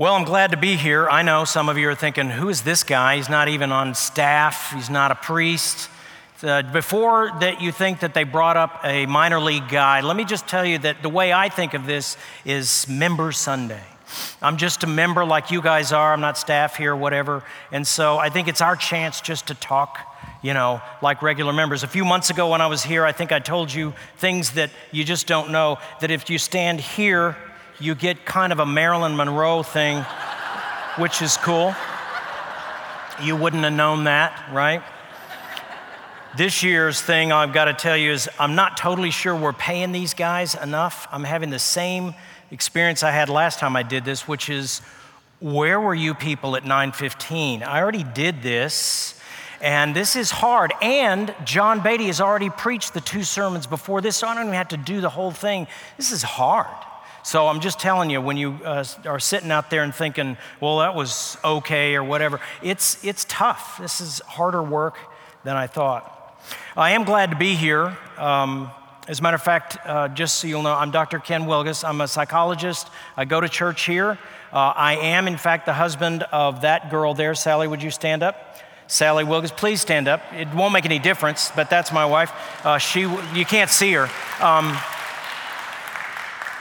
Well, I'm glad to be here. I know some of you are thinking, who is this guy? He's not even on staff, he's not a priest. Uh, before that you think that they brought up a minor league guy, let me just tell you that the way I think of this is Member Sunday. I'm just a member like you guys are. I'm not staff here, whatever. And so I think it's our chance just to talk, you know, like regular members. A few months ago when I was here, I think I told you things that you just don't know. That if you stand here, you get kind of a Marilyn Monroe thing, which is cool. You wouldn't have known that, right? This year's thing, I've got to tell you, is I'm not totally sure we're paying these guys enough. I'm having the same experience I had last time I did this, which is where were you people at 9:15? I already did this. And this is hard. And John Beatty has already preached the two sermons before this, so I don't even have to do the whole thing. This is hard. So I'm just telling you, when you uh, are sitting out there and thinking, well, that was okay or whatever, it's, it's tough. This is harder work than I thought. I am glad to be here. Um, as a matter of fact, uh, just so you'll know, I'm Dr. Ken Wilgus. I'm a psychologist. I go to church here. Uh, I am, in fact, the husband of that girl there. Sally, would you stand up? Sally Wilgus, please stand up. It won't make any difference, but that's my wife. Uh, she, you can't see her. Um,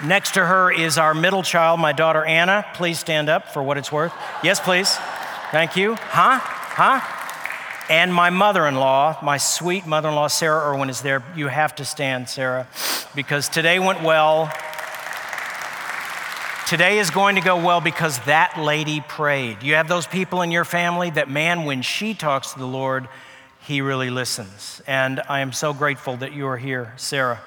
next to her is our middle child, my daughter Anna. Please stand up for what it's worth. Yes, please. Thank you. Huh? Huh? And my mother in law, my sweet mother in law, Sarah Irwin, is there. You have to stand, Sarah, because today went well. Today is going to go well because that lady prayed. You have those people in your family that, man, when she talks to the Lord, he really listens. And I am so grateful that you are here, Sarah,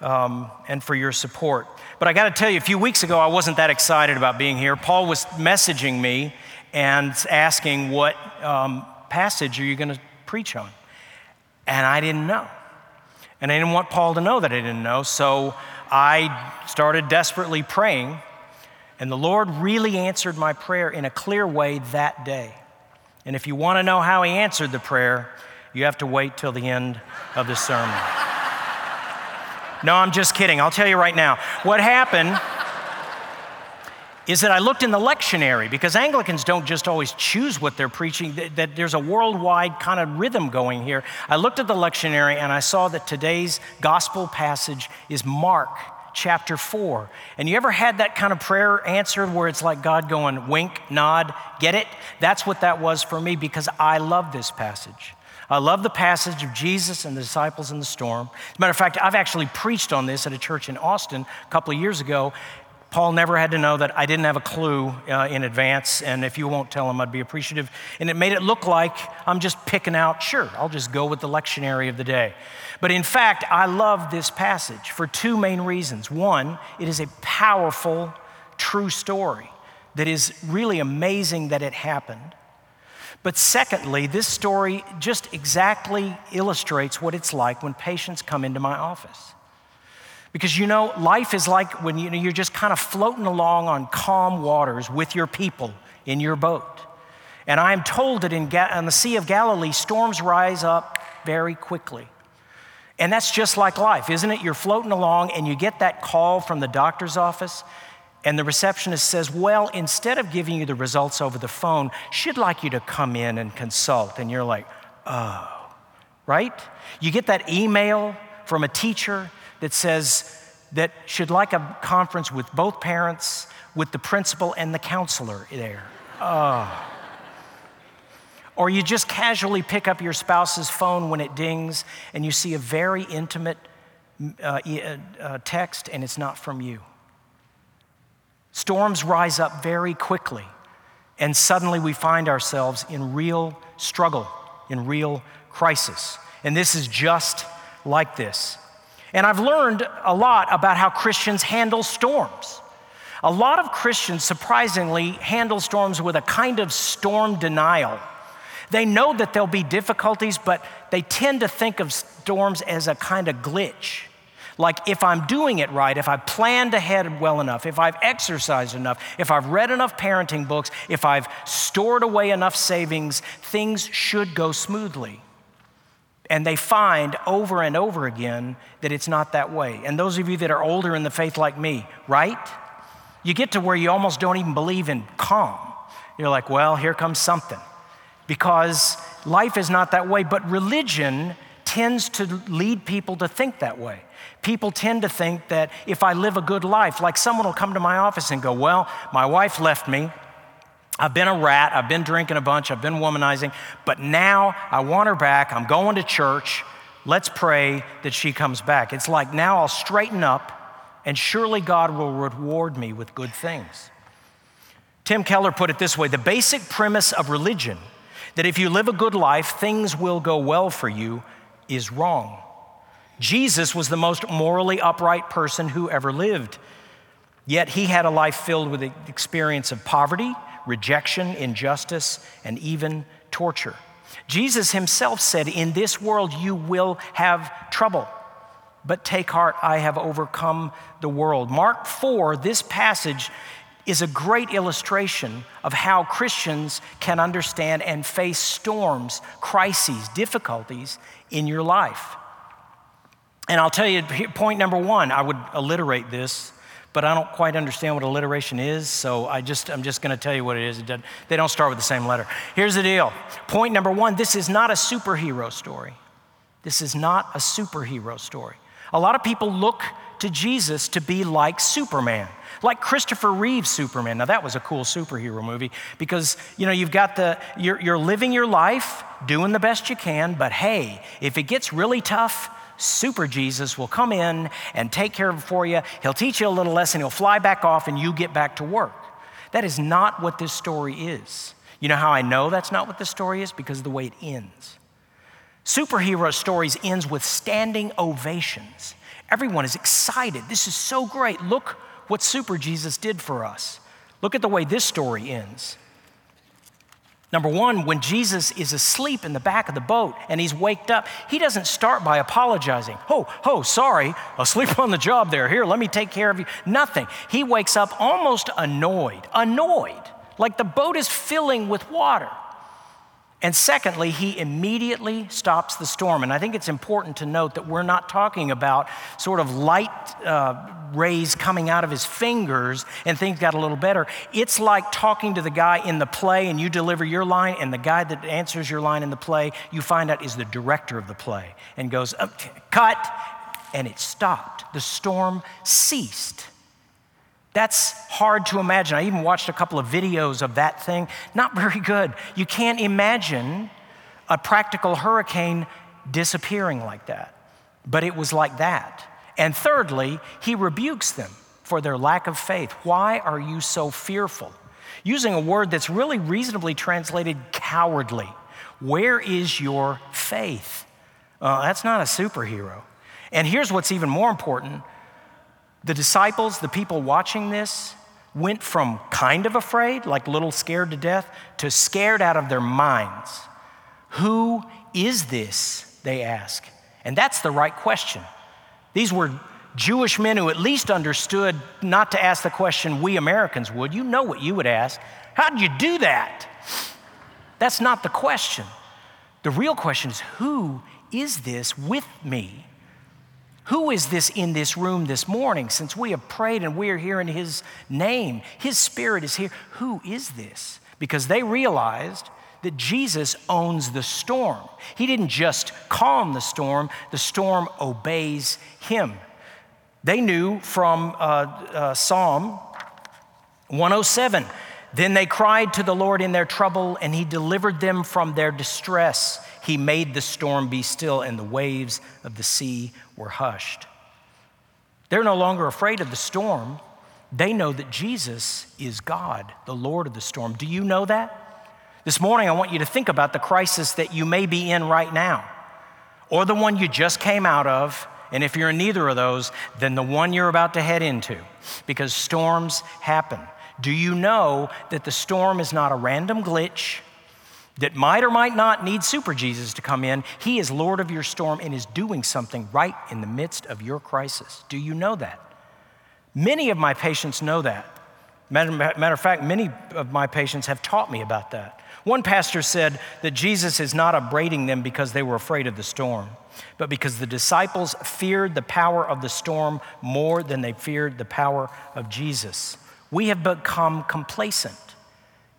um, and for your support. But I got to tell you, a few weeks ago, I wasn't that excited about being here. Paul was messaging me and asking what um, passage are you going to preach on? And I didn't know. And I didn't want Paul to know that I didn't know. So I started desperately praying. And the Lord really answered my prayer in a clear way that day. And if you want to know how He answered the prayer, you have to wait till the end of the sermon. No, I'm just kidding. I'll tell you right now. What happened is that I looked in the lectionary because Anglicans don't just always choose what they're preaching, that, that, there's a worldwide kind of rhythm going here. I looked at the lectionary and I saw that today's gospel passage is Mark chapter 4. And you ever had that kind of prayer answered where it's like God going, wink, nod, get it? That's what that was for me because I love this passage. I love the passage of Jesus and the disciples in the storm. As a matter of fact, I've actually preached on this at a church in Austin a couple of years ago, Paul never had to know that I didn't have a clue uh, in advance, and if you won't tell him, I'd be appreciative. And it made it look like I'm just picking out, sure, I'll just go with the lectionary of the day. But in fact, I love this passage for two main reasons. One, it is a powerful, true story that is really amazing that it happened. But secondly, this story just exactly illustrates what it's like when patients come into my office. Because you know, life is like when you know, you're just kind of floating along on calm waters with your people in your boat. And I am told that in, Ga- the Sea of Galilee, storms rise up very quickly. And that's just like life, isn't it? You're floating along and you get that call from the doctor's office, and the receptionist says, Well, instead of giving you the results over the phone, she'd like you to come in and consult. And you're like, Oh, right? You get that email from a teacher that says that she'd like a conference with both parents, with the principal and the counselor there. Oh. Or you just casually pick up your spouse's phone when it dings and you see a very intimate uh, uh, uh, text and it's not from you. Storms rise up very quickly, and suddenly we find ourselves in real struggle, in real crisis. And this is just like this. And I've learned a lot about how Christians handle storms. A lot of Christians, surprisingly, handle storms with a kind of storm denial. They know that there'll be difficulties, but they tend to think of storms as a kind of glitch. Like if I'm doing it right, if I've planned ahead well enough, if I've exercised enough, if I've read enough parenting books, if I've stored away enough savings, things should go smoothly. And they find over and over again that it's not that way. And those of you that are older in the faith like me, right? You get to where you almost don't even believe in calm. You're like, well, here comes something. Because life is not that way, but religion tends to lead people to think that way. People tend to think that if I live a good life, like someone will come to my office and go, Well, my wife left me. I've been a rat. I've been drinking a bunch. I've been womanizing. But now I want her back. I'm going to church. Let's pray that she comes back. It's like now I'll straighten up and surely God will reward me with good things. Tim Keller put it this way the basic premise of religion that if you live a good life, things will go well for you is wrong. Jesus was the most morally upright person who ever lived. Yet he had a life filled with the experience of poverty, rejection, injustice, and even torture. Jesus himself said, In this world you will have trouble, but take heart, I have overcome the world. Mark 4, this passage is a great illustration of how Christians can understand and face storms, crises, difficulties in your life. And I'll tell you, point number one, I would alliterate this, but I don't quite understand what alliteration is, so I just, I'm just going to tell you what it is. they don't start with the same letter. Here's the deal. Point number one this is not a superhero story. This is not a superhero story. A lot of people look to Jesus to be like Superman, like Christopher Reeve's Superman. Now, that was a cool superhero movie because, you know, you've got the, you're, you're living your life, doing the best you can, but hey, if it gets really tough, super Jesus will come in and take care of it for you. He'll teach you a little lesson, he'll fly back off, and you get back to work. That is not what this story is. You know how I know that's not what the story is? Because of the way it ends. Superhero stories ends with standing ovations. Everyone is excited. This is so great. Look what super Jesus did for us. Look at the way this story ends. Number one, when Jesus is asleep in the back of the boat and he's waked up, he doesn't start by apologizing. Oh, oh, sorry, asleep on the job there. Here, let me take care of you. Nothing. He wakes up almost annoyed, annoyed, like the boat is filling with water. And secondly, he immediately stops the storm. And I think it's important to note that we're not talking about sort of light uh, rays coming out of his fingers and things got a little better. It's like talking to the guy in the play and you deliver your line, and the guy that answers your line in the play, you find out is the director of the play and goes, oh, cut, and it stopped. The storm ceased. That's hard to imagine. I even watched a couple of videos of that thing. Not very good. You can't imagine a practical hurricane disappearing like that. But it was like that. And thirdly, he rebukes them for their lack of faith. Why are you so fearful? Using a word that's really reasonably translated cowardly. Where is your faith? Uh, that's not a superhero. And here's what's even more important the disciples, the people watching this, went from kind of afraid, like little scared to death, to scared out of their minds. Who is this? They ask. And that's the right question. These were Jewish men who at least understood not to ask the question we Americans would. You know what you would ask. How did you do that? That's not the question. The real question is who is this with me? Who is this in this room this morning? Since we have prayed and we are here in His name, His Spirit is here. Who is this? Because they realized that Jesus owns the storm. He didn't just calm the storm, the storm obeys Him. They knew from uh, uh, Psalm 107 then they cried to the Lord in their trouble, and He delivered them from their distress. He made the storm be still, and the waves of the sea were hushed. They're no longer afraid of the storm. They know that Jesus is God, the Lord of the storm. Do you know that? This morning, I want you to think about the crisis that you may be in right now, or the one you just came out of. And if you're in neither of those, then the one you're about to head into, because storms happen. Do you know that the storm is not a random glitch that might or might not need super Jesus to come in? He is Lord of your storm and is doing something right in the midst of your crisis. Do you know that? Many of my patients know that. Matter, matter of fact, many of my patients have taught me about that. One pastor said that Jesus is not upbraiding them because they were afraid of the storm, but because the disciples feared the power of the storm more than they feared the power of Jesus. We have become complacent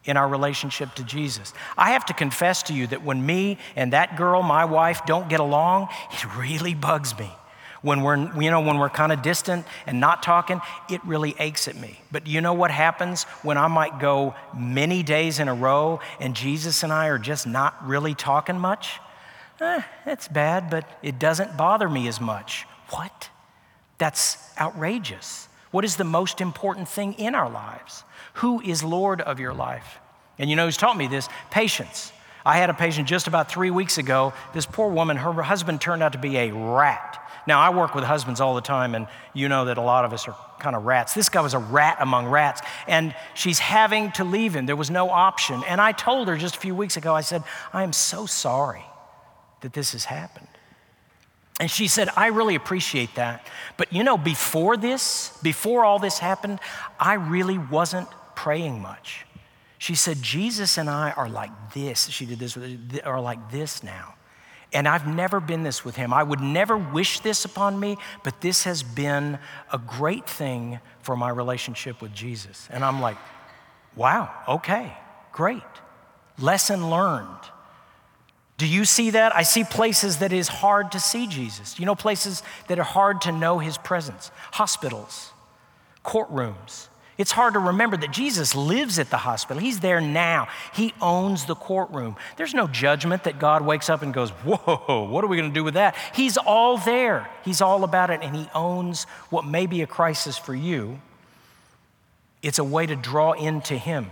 in our relationship to Jesus. I have to confess to you that when me and that girl, my wife, don't get along, it really bugs me. When we're, you know, when we're kind of distant and not talking, it really aches at me. But you know what happens when I might go many days in a row and Jesus and I are just not really talking much? Eh, that's bad, but it doesn't bother me as much. What? That's outrageous. What is the most important thing in our lives? Who is Lord of your life? And you know who's taught me this? Patients. I had a patient just about three weeks ago. This poor woman, her husband turned out to be a rat. Now, I work with husbands all the time, and you know that a lot of us are kind of rats. This guy was a rat among rats, and she's having to leave him. There was no option. And I told her just a few weeks ago, I said, I am so sorry that this has happened. And she said, I really appreciate that. But you know, before this, before all this happened, I really wasn't praying much. She said, Jesus and I are like this. She did this, are like this now. And I've never been this with him. I would never wish this upon me, but this has been a great thing for my relationship with Jesus. And I'm like, wow, okay, great. Lesson learned. Do you see that? I see places that is hard to see Jesus. You know, places that are hard to know his presence hospitals, courtrooms. It's hard to remember that Jesus lives at the hospital. He's there now. He owns the courtroom. There's no judgment that God wakes up and goes, Whoa, what are we going to do with that? He's all there. He's all about it, and He owns what may be a crisis for you. It's a way to draw into Him.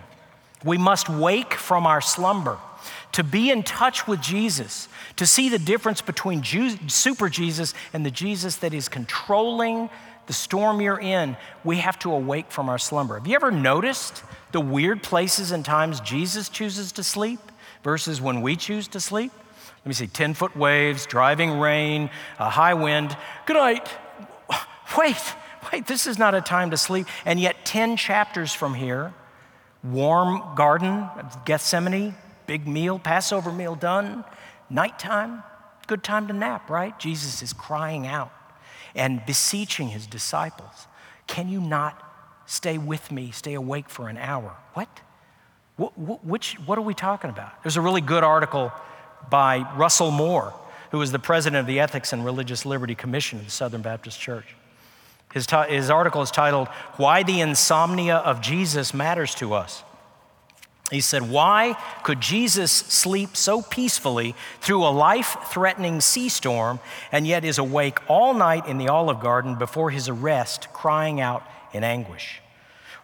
We must wake from our slumber to be in touch with Jesus, to see the difference between super Jesus and the Jesus that is controlling the storm you're in, we have to awake from our slumber. Have you ever noticed the weird places and times Jesus chooses to sleep versus when we choose to sleep? Let me see 10 foot waves, driving rain, a high wind. Good night. Wait, wait, this is not a time to sleep. And yet, 10 chapters from here, warm garden, Gethsemane, big meal, Passover meal done, nighttime, good time to nap, right? Jesus is crying out and beseeching his disciples, Can you not stay with me, stay awake for an hour? What? What, which, what are we talking about? There's a really good article by Russell Moore, who is the president of the Ethics and Religious Liberty Commission of the Southern Baptist Church. His, t- his article is titled, Why the Insomnia of Jesus Matters to Us. He said, Why could Jesus sleep so peacefully through a life threatening sea storm and yet is awake all night in the Olive Garden before his arrest, crying out in anguish?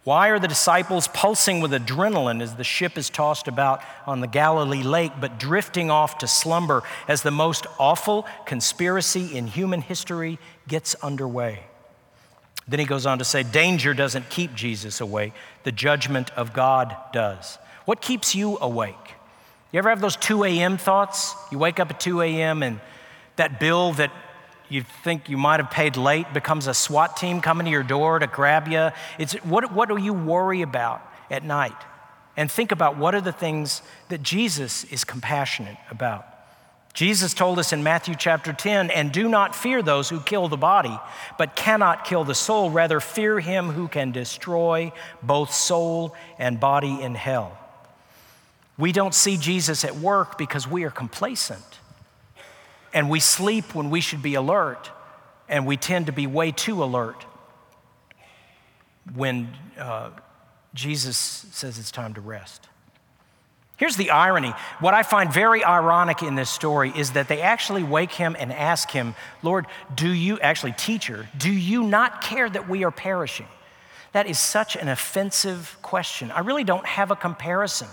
Why are the disciples pulsing with adrenaline as the ship is tossed about on the Galilee lake, but drifting off to slumber as the most awful conspiracy in human history gets underway? Then he goes on to say, Danger doesn't keep Jesus awake, the judgment of God does. What keeps you awake? You ever have those 2 a.m. thoughts? You wake up at 2 a.m. and that bill that you think you might have paid late becomes a SWAT team coming to your door to grab you. It's, what, what do you worry about at night? And think about what are the things that Jesus is compassionate about. Jesus told us in Matthew chapter 10, and do not fear those who kill the body, but cannot kill the soul. Rather, fear him who can destroy both soul and body in hell. We don't see Jesus at work because we are complacent. And we sleep when we should be alert, and we tend to be way too alert when uh, Jesus says it's time to rest. Here's the irony. What I find very ironic in this story is that they actually wake him and ask him, Lord, do you, actually, teacher, do you not care that we are perishing? That is such an offensive question. I really don't have a comparison.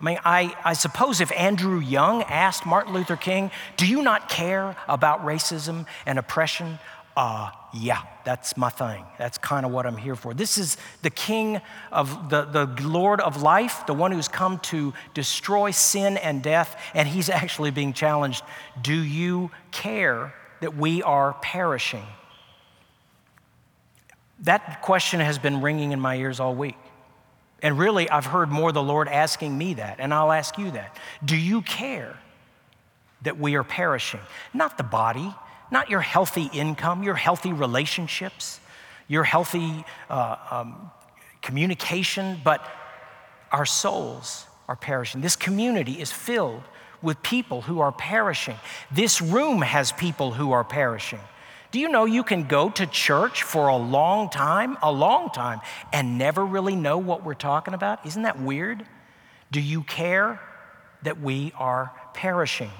I mean, I, I suppose if Andrew Young asked Martin Luther King, Do you not care about racism and oppression? Uh, yeah, that's my thing. That's kind of what I'm here for. This is the King of the, the Lord of life, the one who's come to destroy sin and death, and he's actually being challenged. Do you care that we are perishing? That question has been ringing in my ears all week. And really, I've heard more the Lord asking me that, and I'll ask you that. Do you care that we are perishing? Not the body, not your healthy income, your healthy relationships, your healthy uh, um, communication, but our souls are perishing. This community is filled with people who are perishing. This room has people who are perishing. Do you know you can go to church for a long time, a long time, and never really know what we're talking about? Isn't that weird? Do you care that we are perishing?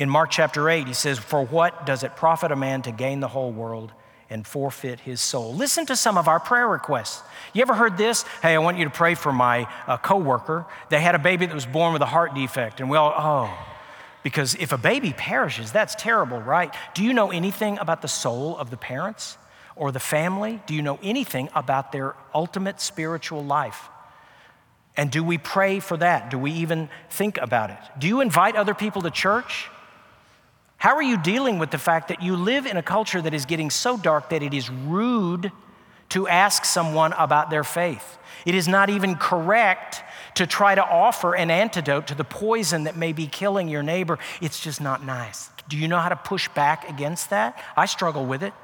In Mark chapter 8, he says, For what does it profit a man to gain the whole world and forfeit his soul? Listen to some of our prayer requests. You ever heard this? Hey, I want you to pray for my uh, coworker. They had a baby that was born with a heart defect, and we all, oh, because if a baby perishes, that's terrible, right? Do you know anything about the soul of the parents or the family? Do you know anything about their ultimate spiritual life? And do we pray for that? Do we even think about it? Do you invite other people to church? How are you dealing with the fact that you live in a culture that is getting so dark that it is rude to ask someone about their faith? It is not even correct to try to offer an antidote to the poison that may be killing your neighbor. It's just not nice. Do you know how to push back against that? I struggle with it.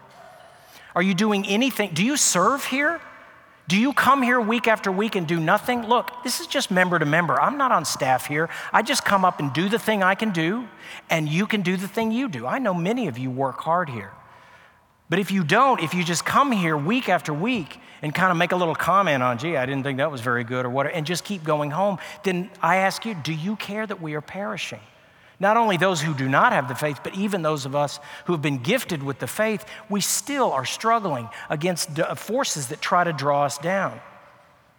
Are you doing anything? Do you serve here? Do you come here week after week and do nothing? Look, this is just member to member. I'm not on staff here. I just come up and do the thing I can do, and you can do the thing you do. I know many of you work hard here. But if you don't, if you just come here week after week and kind of make a little comment on, gee, I didn't think that was very good or whatever, and just keep going home, then I ask you, do you care that we are perishing? Not only those who do not have the faith, but even those of us who have been gifted with the faith, we still are struggling against forces that try to draw us down.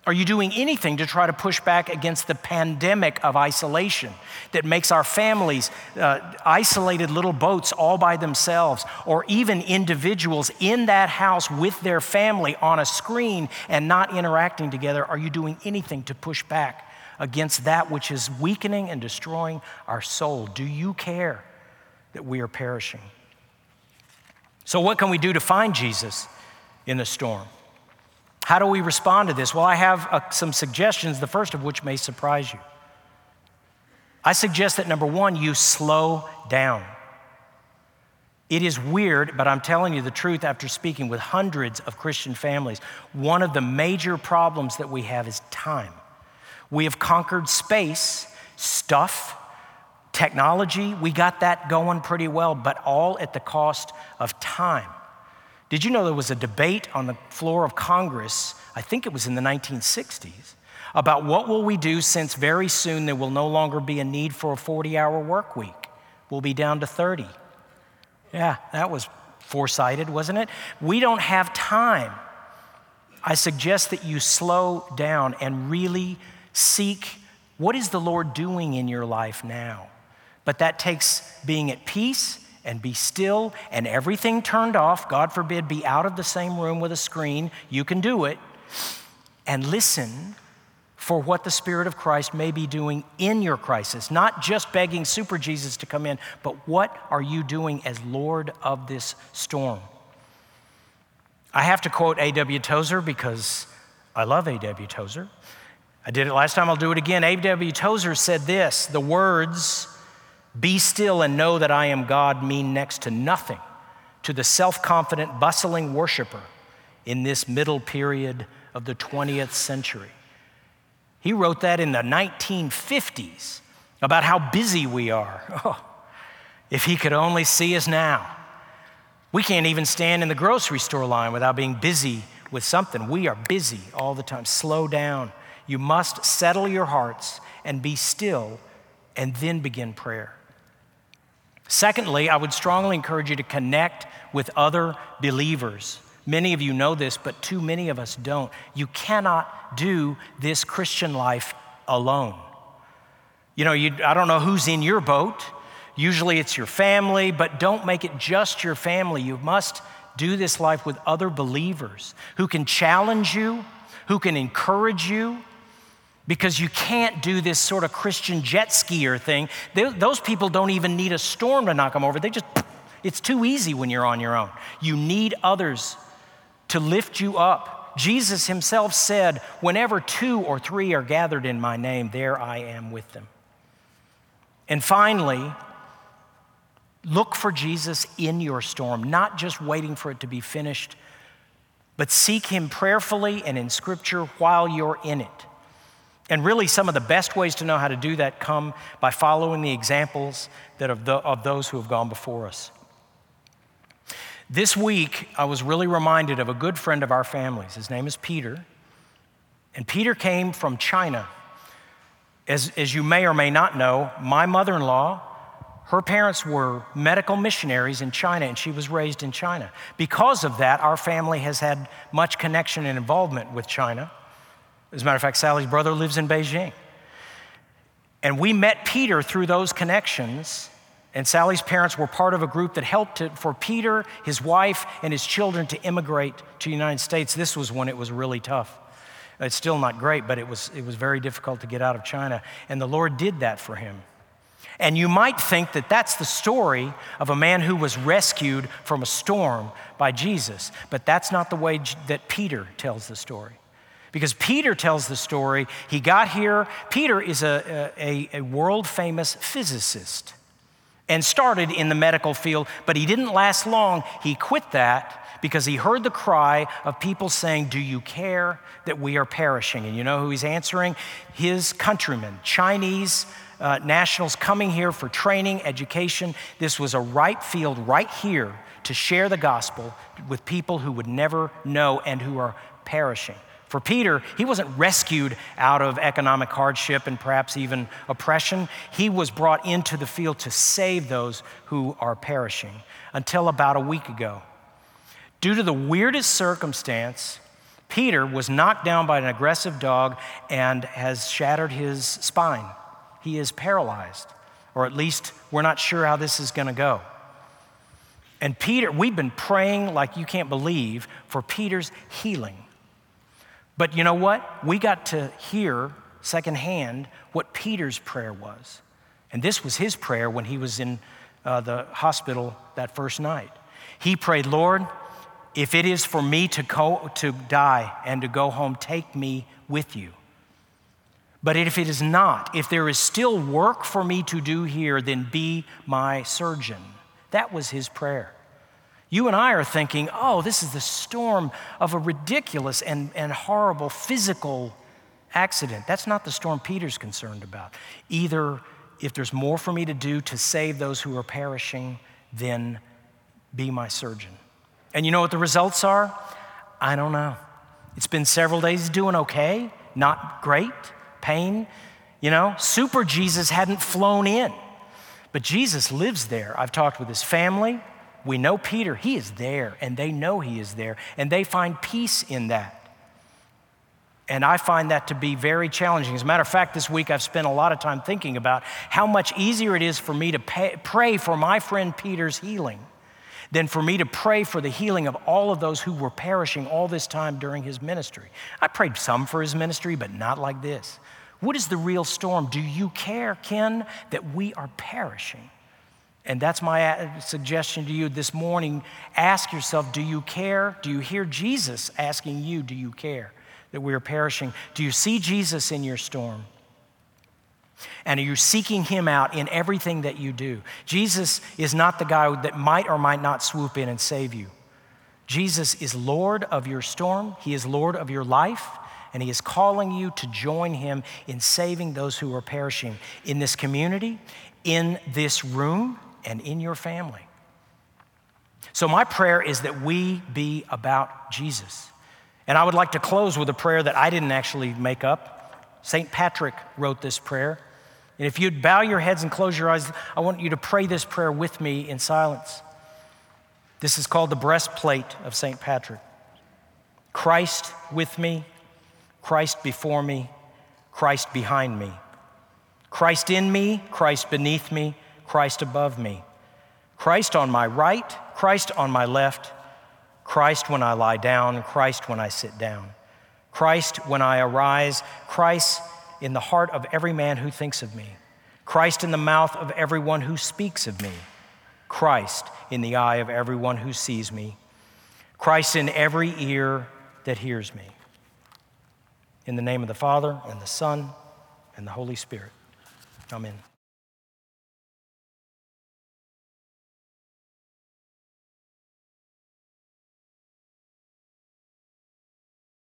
Are you doing anything to try to push back against the pandemic of isolation that makes our families uh, isolated little boats all by themselves, or even individuals in that house with their family on a screen and not interacting together? Are you doing anything to push back against that which is weakening and destroying our soul? Do you care that we are perishing? So, what can we do to find Jesus in the storm? How do we respond to this? Well, I have uh, some suggestions, the first of which may surprise you. I suggest that number one, you slow down. It is weird, but I'm telling you the truth after speaking with hundreds of Christian families. One of the major problems that we have is time. We have conquered space, stuff, technology. We got that going pretty well, but all at the cost of time. Did you know there was a debate on the floor of Congress, I think it was in the 1960s, about what will we do since very soon there will no longer be a need for a 40 hour work week? We'll be down to 30. Yeah, that was foresighted, wasn't it? We don't have time. I suggest that you slow down and really seek what is the Lord doing in your life now? But that takes being at peace and be still and everything turned off. God forbid, be out of the same room with a screen. You can do it. And listen for what the Spirit of Christ may be doing in your crisis. Not just begging Super Jesus to come in, but what are you doing as Lord of this storm? I have to quote A.W. Tozer because I love A.W. Tozer. I did it last time, I'll do it again. A.W. Tozer said this The words, be still and know that I am God mean next to nothing to the self confident, bustling worshiper in this middle period of the 20th century. He wrote that in the 1950s about how busy we are. Oh, if he could only see us now. We can't even stand in the grocery store line without being busy with something. We are busy all the time. Slow down. You must settle your hearts and be still and then begin prayer. Secondly, I would strongly encourage you to connect with other believers. Many of you know this, but too many of us don't. You cannot do this Christian life alone. You know, you, I don't know who's in your boat. Usually it's your family, but don't make it just your family. You must do this life with other believers who can challenge you, who can encourage you, because you can't do this sort of Christian jet skier thing. They, those people don't even need a storm to knock them over. They just, it's too easy when you're on your own. You need others to lift you up. Jesus himself said, Whenever two or three are gathered in my name, there I am with them. And finally, look for Jesus in your storm, not just waiting for it to be finished but seek Him prayerfully and in Scripture while you're in it. And really, some of the best ways to know how to do that come by following the examples that of, the, of those who have gone before us. This week, I was really reminded of a good friend of our family's. His name is Peter. And Peter came from China. As, as you may or may not know, my mother in law, her parents were medical missionaries in China, and she was raised in China. Because of that, our family has had much connection and involvement with China. As a matter of fact, Sally's brother lives in Beijing. And we met Peter through those connections. And Sally's parents were part of a group that helped to, for Peter, his wife, and his children to immigrate to the United States. This was when it was really tough. It's still not great, but it was, it was very difficult to get out of China. And the Lord did that for him. And you might think that that's the story of a man who was rescued from a storm by Jesus, but that's not the way that Peter tells the story. Because Peter tells the story, he got here. Peter is a, a, a world famous physicist and started in the medical field, but he didn't last long. He quit that because he heard the cry of people saying, Do you care that we are perishing? And you know who he's answering? His countrymen, Chinese uh, nationals coming here for training, education. This was a ripe field right here to share the gospel with people who would never know and who are perishing. For Peter, he wasn't rescued out of economic hardship and perhaps even oppression. He was brought into the field to save those who are perishing until about a week ago. Due to the weirdest circumstance, Peter was knocked down by an aggressive dog and has shattered his spine. He is paralyzed, or at least we're not sure how this is going to go. And Peter, we've been praying like you can't believe for Peter's healing. But you know what? We got to hear secondhand what Peter's prayer was. And this was his prayer when he was in uh, the hospital that first night. He prayed, Lord, if it is for me to, go, to die and to go home, take me with you. But if it is not, if there is still work for me to do here, then be my surgeon. That was his prayer. You and I are thinking, oh, this is the storm of a ridiculous and, and horrible physical accident. That's not the storm Peter's concerned about. Either if there's more for me to do to save those who are perishing, then be my surgeon. And you know what the results are? I don't know. It's been several days doing okay, not great, pain. You know, super Jesus hadn't flown in, but Jesus lives there. I've talked with his family. We know Peter, he is there, and they know he is there, and they find peace in that. And I find that to be very challenging. As a matter of fact, this week I've spent a lot of time thinking about how much easier it is for me to pay, pray for my friend Peter's healing than for me to pray for the healing of all of those who were perishing all this time during his ministry. I prayed some for his ministry, but not like this. What is the real storm? Do you care, Ken, that we are perishing? And that's my uh, suggestion to you this morning. Ask yourself do you care? Do you hear Jesus asking you, do you care that we are perishing? Do you see Jesus in your storm? And are you seeking him out in everything that you do? Jesus is not the guy that might or might not swoop in and save you. Jesus is Lord of your storm, He is Lord of your life, and He is calling you to join Him in saving those who are perishing in this community, in this room, and in your family. So, my prayer is that we be about Jesus. And I would like to close with a prayer that I didn't actually make up. St. Patrick wrote this prayer. And if you'd bow your heads and close your eyes, I want you to pray this prayer with me in silence. This is called the breastplate of St. Patrick. Christ with me, Christ before me, Christ behind me. Christ in me, Christ beneath me, Christ above me. Christ on my right, Christ on my left, Christ when I lie down, Christ when I sit down. Christ when I arise, Christ in the heart of every man who thinks of me. Christ in the mouth of everyone who speaks of me. Christ in the eye of everyone who sees me. Christ in every ear that hears me. In the name of the Father, and the Son, and the Holy Spirit. Amen.